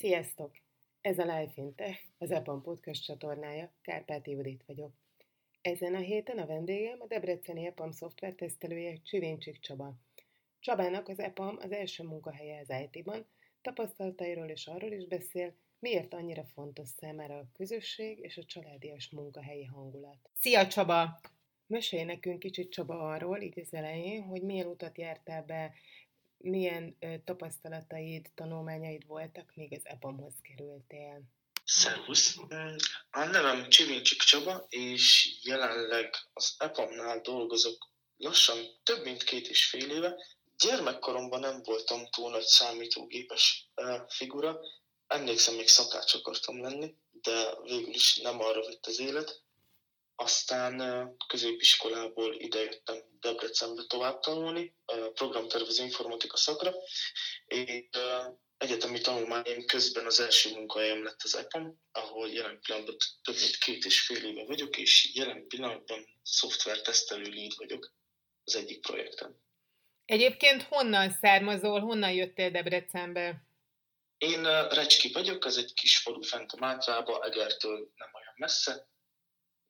Sziasztok! Ez a Life in Tech, az EPAM podcast csatornája, Kárpáti Judit vagyok. Ezen a héten a vendégem a Debreceni EPAM szoftver tesztelője Csivincsik Csaba. Csabának az EPAM az első munkahelye az IT-ban, tapasztalatairól és arról is beszél, miért annyira fontos számára a közösség és a családias munkahelyi hangulat. Szia Csaba! Mesélj nekünk kicsit Csaba arról, így az elején, hogy milyen utat jártál be milyen tapasztalataid, tanulmányaid voltak, még az EPAM-hoz kerültél? Szervusz! A nevem Csivincsik Csaba, és jelenleg az EPAM-nál dolgozok lassan több mint két és fél éve. Gyermekkoromban nem voltam túl nagy számítógépes figura, emlékszem, még szakács akartam lenni, de végül is nem arra vett az élet. Aztán középiskolából idejöttem Debrecenbe tovább tanulni, programtervező informatika szakra, és egyetemi tanulmányaim közben az első munkahelyem lett az EPAM, ahol jelen pillanatban több mint két és fél éve vagyok, és jelen pillanatban szoftvertesztelő lead vagyok az egyik projekten. Egyébként honnan származol, honnan jöttél Debrecenbe? Én Recski vagyok, ez egy kis falu fent a Mátrába, Egertől nem olyan messze,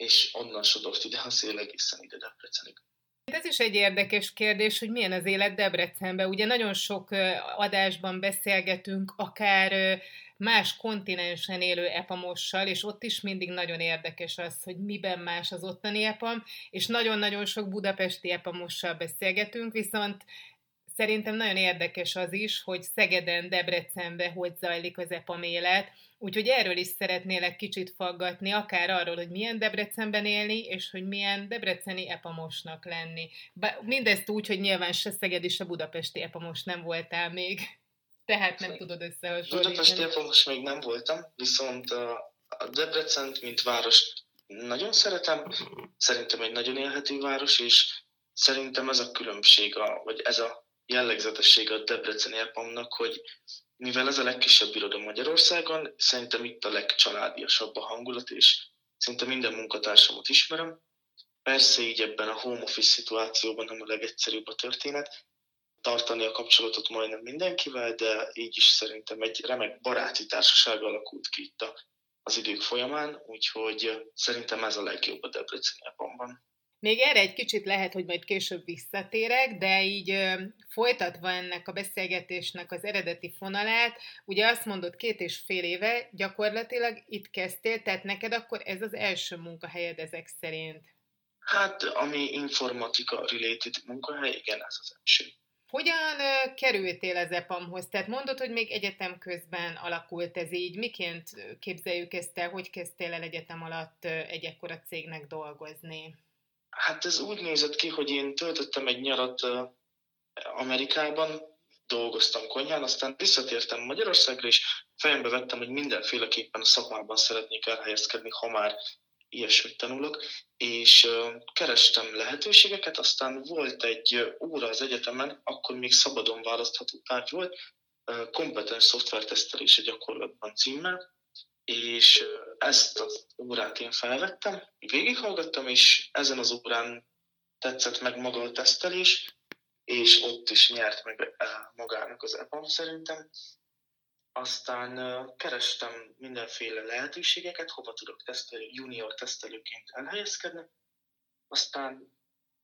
és onnan sodort ide a szél egészen ide Debrecenig. Ez is egy érdekes kérdés, hogy milyen az élet Debrecenben. Ugye nagyon sok adásban beszélgetünk, akár más kontinensen élő epamossal, és ott is mindig nagyon érdekes az, hogy miben más az ottani epam, és nagyon-nagyon sok budapesti epamossal beszélgetünk, viszont szerintem nagyon érdekes az is, hogy Szegeden, Debrecenbe hogy zajlik az EPAM élet, úgyhogy erről is szeretnélek kicsit faggatni, akár arról, hogy milyen Debrecenben élni, és hogy milyen debreceni epamosnak lenni. Mindezt úgy, hogy nyilván se Szegedi, se budapesti epamos nem voltál még, tehát nem tudod összehasonlítani. Budapesti epamos még nem voltam, viszont a Debrecent, mint város nagyon szeretem, szerintem egy nagyon élhető város, és szerintem ez a különbség, a, vagy ez a jellegzetessége a Debreceni EPAM-nak, hogy mivel ez a legkisebb iroda Magyarországon, szerintem itt a legcsaládiasabb a hangulat, és szinte minden munkatársamat ismerem. Persze így ebben a home office szituációban nem a legegyszerűbb a történet, tartani a kapcsolatot majdnem mindenkivel, de így is szerintem egy remek baráti társaság alakult ki itt az idők folyamán, úgyhogy szerintem ez a legjobb a Debreceni EPAM-ban. Még erre egy kicsit lehet, hogy majd később visszatérek, de így ö, folytatva ennek a beszélgetésnek az eredeti fonalát, ugye azt mondod két és fél éve gyakorlatilag itt kezdtél, tehát neked akkor ez az első munkahelyed ezek szerint. Hát, ami informatika related munkahely, igen, ez az első. Hogyan ö, kerültél az EPAM-hoz? Tehát mondod, hogy még egyetem közben alakult ez így. Miként képzeljük ezt el? Hogy kezdtél el egyetem alatt egy ekkora cégnek dolgozni? Hát ez úgy nézett ki, hogy én töltöttem egy nyarat Amerikában, dolgoztam konyhán, aztán visszatértem Magyarországra, és fejembe vettem, hogy mindenféleképpen a szakmában szeretnék elhelyezkedni, ha már ilyesmit tanulok, és kerestem lehetőségeket, aztán volt egy óra az egyetemen, akkor még szabadon választható tárgy volt, kompetens szoftvertesztelés a gyakorlatban címmel, és ezt az órát én felvettem, végighallgattam, és ezen az órán tetszett meg maga a tesztelés, és ott is nyert meg magának az EPAM szerintem. Aztán kerestem mindenféle lehetőségeket, hova tudok tesztelő, junior tesztelőként elhelyezkedni. Aztán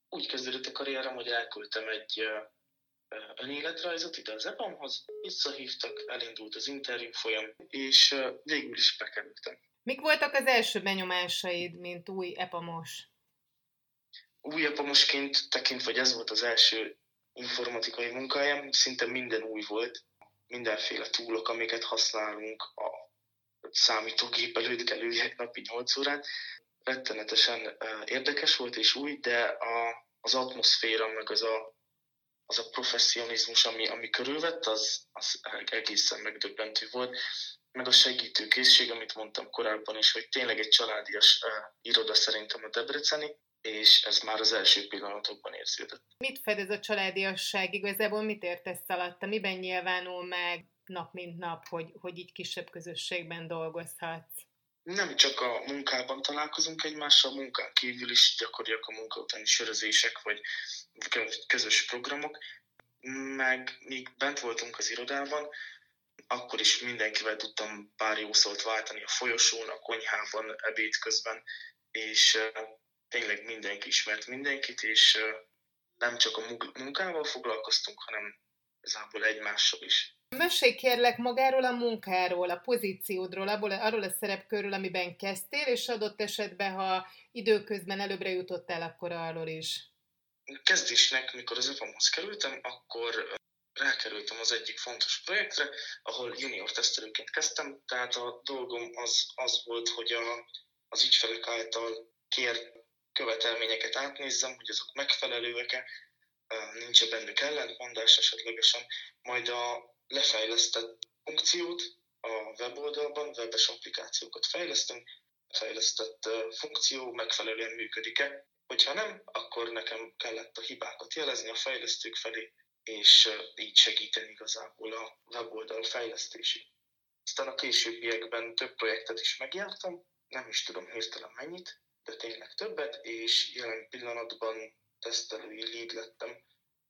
úgy kezdődött a karrierem, hogy elküldtem egy önéletrajzot ide az EPAM-hoz, visszahívtak, elindult az interjú folyam, és végül is bekerültem. Mik voltak az első benyomásaid, mint új epamos? Új epamosként tekintve, hogy ez volt az első informatikai munkájám, szinte minden új volt, mindenféle túlok, amiket használunk, a számítógép előtt kell napi 8 órát. Rettenetesen érdekes volt és új, de a, az atmoszféra, meg az a az a professzionizmus, ami, ami körülvett, az, az egészen megdöbbentő volt. Meg a segítőkészség, amit mondtam korábban is, hogy tényleg egy családias uh, iroda szerintem a Debreceni, és ez már az első pillanatokban érződött. Mit fed ez a családiasság? Igazából mit értesz alatta? Miben nyilvánul meg nap mint nap, hogy, hogy így kisebb közösségben dolgozhatsz? Nem csak a munkában találkozunk egymással, a munkán kívül is gyakoriak a munka utáni sörözések, vagy közös programok, meg még bent voltunk az irodában, akkor is mindenkivel tudtam pár jó szót váltani a folyosón, a konyhában, ebéd közben, és tényleg mindenki ismert mindenkit, és nem csak a munkával foglalkoztunk, hanem igazából egymással is. Mesélj kérlek magáról a munkáról, a pozíciódról, abból, arról a szerepkörről, amiben kezdtél, és adott esetben, ha időközben előbbre jutottál, akkor arról is. Kezdésnek, mikor az EPAM-hoz kerültem, akkor rákerültem az egyik fontos projektre, ahol junior tesztelőként kezdtem, tehát a dolgom az, az volt, hogy a, az ügyfelek által kért követelményeket átnézzem, hogy azok megfelelőek-e, nincs-e bennük ellentmondás esetlegesen, majd a lefejlesztett funkciót a weboldalban, webes applikációkat fejlesztünk, fejlesztett funkció megfelelően működik-e. Hogyha nem, akkor nekem kellett a hibákat jelezni a fejlesztők felé, és így segíteni igazából a weboldal fejlesztését. Aztán a későbbiekben több projektet is megjártam, nem is tudom hirtelen mennyit, de tényleg többet, és jelen pillanatban tesztelői lead lettem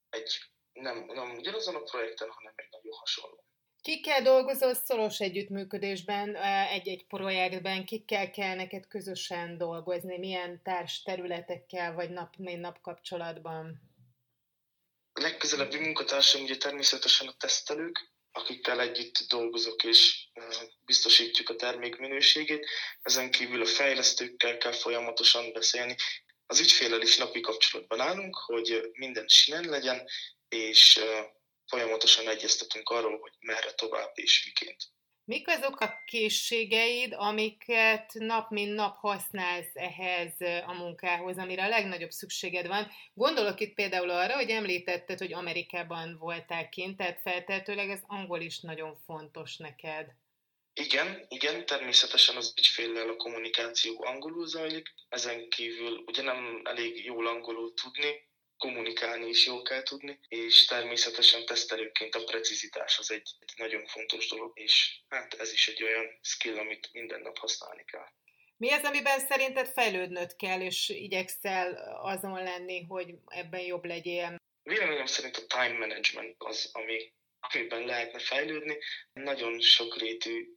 egy nem, nem ugyanazon a projekten, hanem egy nagyon hasonló. Kikkel dolgozol szoros együttműködésben egy-egy projektben? Kikkel kell neked közösen dolgozni? Milyen társ területekkel vagy nap nap kapcsolatban? A legközelebbi munkatársam ugye természetesen a tesztelők, akikkel együtt dolgozok és biztosítjuk a termék minőségét. Ezen kívül a fejlesztőkkel kell folyamatosan beszélni. Az ügyfélel is napi kapcsolatban állunk, hogy minden sinen legyen, és folyamatosan egyeztetünk arról, hogy merre tovább és miként. Mik azok a készségeid, amiket nap mint nap használsz ehhez a munkához, amire a legnagyobb szükséged van? Gondolok itt például arra, hogy említetted, hogy Amerikában voltál kint, tehát feltehetőleg ez angol is nagyon fontos neked. Igen, igen, természetesen az ügyféllel a kommunikáció angolul zajlik, ezen kívül ugye nem elég jól angolul tudni, kommunikálni is jól kell tudni, és természetesen tesztelőként a precizitás az egy, egy nagyon fontos dolog, és hát ez is egy olyan skill, amit minden nap használni kell. Mi az, amiben szerinted fejlődnöd kell, és igyekszel azon lenni, hogy ebben jobb legyél? Véleményem szerint a time management az, ami, amiben lehetne fejlődni. Nagyon sokrétű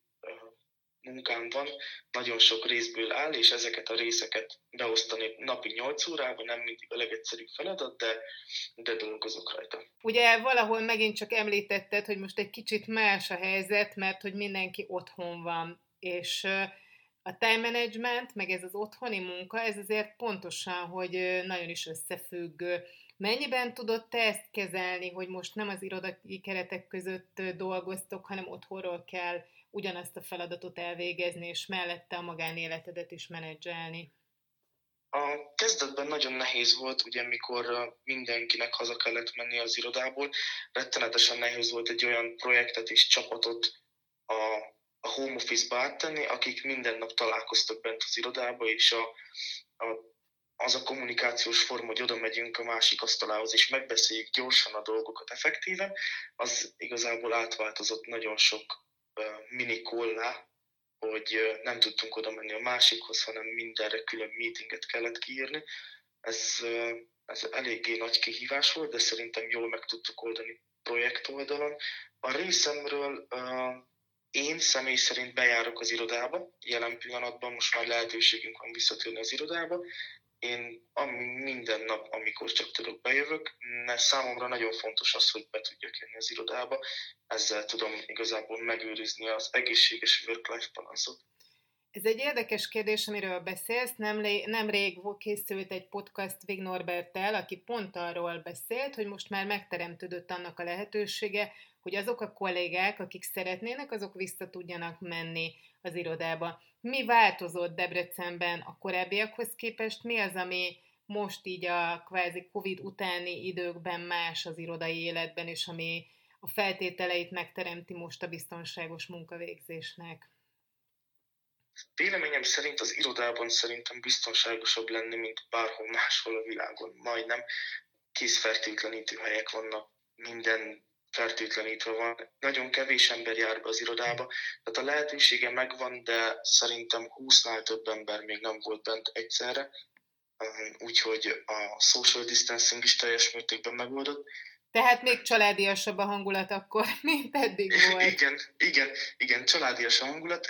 munkám van, nagyon sok részből áll, és ezeket a részeket beosztani napi 8 órában nem mindig a legegyszerűbb feladat, de, de dolgozok rajta. Ugye valahol megint csak említetted, hogy most egy kicsit más a helyzet, mert hogy mindenki otthon van, és a time management, meg ez az otthoni munka, ez azért pontosan, hogy nagyon is összefügg. Mennyiben tudod te ezt kezelni, hogy most nem az irodai keretek között dolgoztok, hanem otthonról kell ugyanazt a feladatot elvégezni, és mellette a magánéletedet is menedzselni? A kezdetben nagyon nehéz volt, ugye mikor mindenkinek haza kellett menni az irodából, rettenetesen nehéz volt egy olyan projektet és csapatot a, a home office-ba áttenni, akik minden nap találkoztak bent az irodába, és a, a, az a kommunikációs forma, hogy oda megyünk a másik asztalához, és megbeszéljük gyorsan a dolgokat effektíven, az igazából átváltozott nagyon sok minikollá, hogy nem tudtunk oda menni a másikhoz, hanem mindenre külön meetinget kellett kiírni. Ez, ez eléggé nagy kihívás volt, de szerintem jól meg tudtuk oldani projekt oldalon. A részemről én személy szerint bejárok az irodába, jelen pillanatban most már lehetőségünk van visszatérni az irodába, én minden nap, amikor csak tudok, bejövök, mert számomra nagyon fontos az, hogy be tudjak jönni az irodába, ezzel tudom igazából megőrizni az egészséges work-life balancot. Ez egy érdekes kérdés, amiről beszélsz. Nem, nemrég készült egy podcast Vig Norbertel, aki pont arról beszélt, hogy most már megteremtődött annak a lehetősége, hogy azok a kollégák, akik szeretnének, azok vissza tudjanak menni az irodába. Mi változott Debrecenben a korábbiakhoz képest? Mi az, ami most így a kvázi Covid utáni időkben más az irodai életben, és ami a feltételeit megteremti most a biztonságos munkavégzésnek? Véleményem szerint az irodában szerintem biztonságosabb lenni, mint bárhol máshol a világon. Majdnem készfertőtlenítő helyek vannak minden fertőtlenítve van. Nagyon kevés ember jár be az irodába, tehát a lehetősége megvan, de szerintem 20-nál több ember még nem volt bent egyszerre, úgyhogy a social distancing is teljes mértékben megoldott, Tehát még családiasabb a hangulat akkor, mint eddig volt. Igen, igen, igen, családias a hangulat.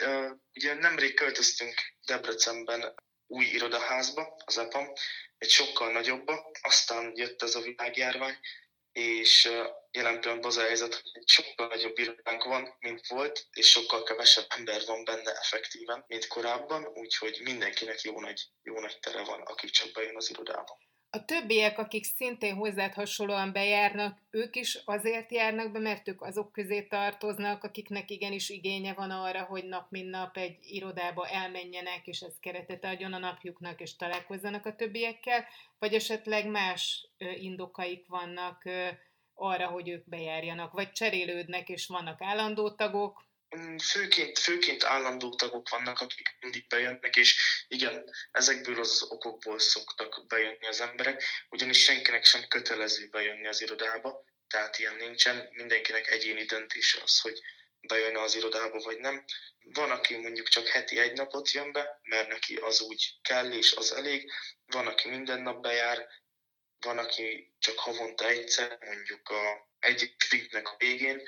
Ugye nemrég költöztünk Debrecenben új irodaházba, az EPAM, egy sokkal nagyobba, aztán jött ez a világjárvány, és jelen pillanatban az a helyzet, hogy egy sokkal nagyobb irodánk van, mint volt, és sokkal kevesebb ember van benne effektíven, mint korábban, úgyhogy mindenkinek jó nagy, jó nagy tere van, aki csak bejön az irodába. A többiek, akik szintén hozzád hasonlóan bejárnak, ők is azért járnak be, mert ők azok közé tartoznak, akiknek igenis igénye van arra, hogy nap mint nap egy irodába elmenjenek, és ez keretet adjon a napjuknak, és találkozzanak a többiekkel, vagy esetleg más indokaik vannak arra, hogy ők bejárjanak, vagy cserélődnek, és vannak állandó tagok, főként, főként állandó tagok vannak, akik mindig bejönnek, és igen, ezekből az okokból szoktak bejönni az emberek, ugyanis senkinek sem kötelező bejönni az irodába, tehát ilyen nincsen, mindenkinek egyéni döntése az, hogy bejön az irodába vagy nem. Van, aki mondjuk csak heti egy napot jön be, mert neki az úgy kell és az elég, van, aki minden nap bejár, van, aki csak havonta egyszer, mondjuk a egyik tripnek a végén,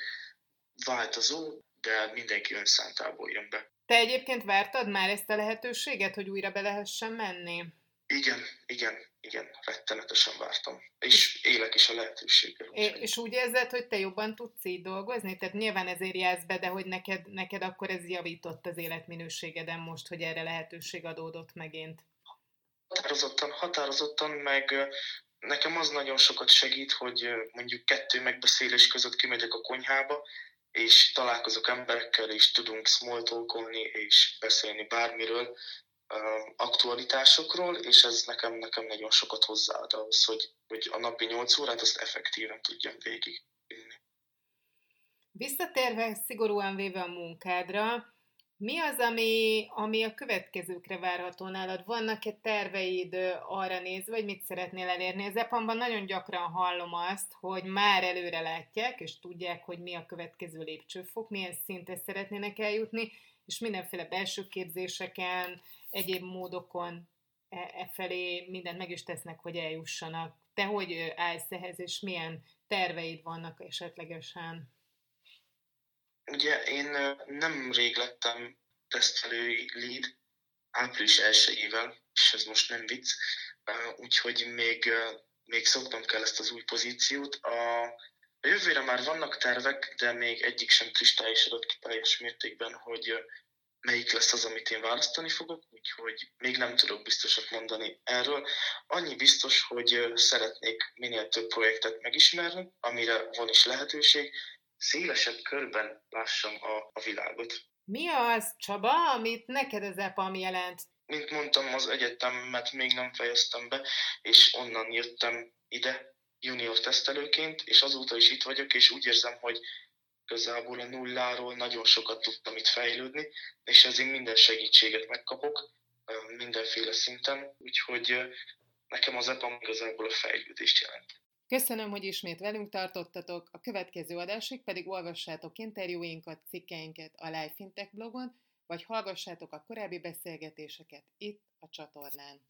változó, de mindenki önszántából jön be. Te egyébként vártad már ezt a lehetőséget, hogy újra be lehessen menni? Igen, igen, igen, rettenetesen vártam. És élek is a lehetőséggel. É, és úgy érzed, hogy te jobban tudsz így dolgozni? Tehát nyilván ezért jársz be, de hogy neked, neked akkor ez javított az életminőségeden most, hogy erre lehetőség adódott megint? Határozottan, határozottan, meg nekem az nagyon sokat segít, hogy mondjuk kettő megbeszélés között kimegyek a konyhába, és találkozok emberekkel, és tudunk smalltalkolni, és beszélni bármiről, aktualitásokról, és ez nekem, nekem nagyon sokat hozzáad ahhoz, hogy, hogy a napi 8 órát azt effektíven tudjam végig. Visszatérve szigorúan véve a munkádra, mi az, ami, ami a következőkre várható nálad? Vannak-e terveid arra nézve, hogy mit szeretnél elérni? Az EPAM-ban nagyon gyakran hallom azt, hogy már előre látják, és tudják, hogy mi a következő lépcsőfok, milyen szintre szeretnének eljutni, és mindenféle belső képzéseken, egyéb módokon e, e felé mindent meg is tesznek, hogy eljussanak. Te hogy állsz ehhez, és milyen terveid vannak esetlegesen? Ugye én nem rég lettem tesztelői lead, április elsőjével, és ez most nem vicc, úgyhogy még, még szoktam kell ezt az új pozíciót. A, a jövőre már vannak tervek, de még egyik sem kristályosodott ki teljes mértékben, hogy melyik lesz az, amit én választani fogok, úgyhogy még nem tudok biztosat mondani erről. Annyi biztos, hogy szeretnék minél több projektet megismerni, amire van is lehetőség, szélesebb körben lássam a, a világot. Mi az, Csaba, amit neked az EPAM jelent? Mint mondtam, az egyetemet még nem fejeztem be, és onnan jöttem ide junior tesztelőként, és azóta is itt vagyok, és úgy érzem, hogy igazából a nulláról nagyon sokat tudtam itt fejlődni, és ezért minden segítséget megkapok, mindenféle szinten, úgyhogy nekem az EPAM igazából a fejlődést jelent. Köszönöm, hogy ismét velünk tartottatok, a következő adásig pedig olvassátok interjúinkat, cikkeinket a Life Fintech blogon, vagy hallgassátok a korábbi beszélgetéseket itt a csatornán.